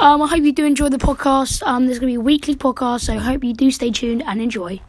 Um, I hope you do enjoy the podcast. Um, there's going to be a weekly podcast, so I hope you do stay tuned and enjoy.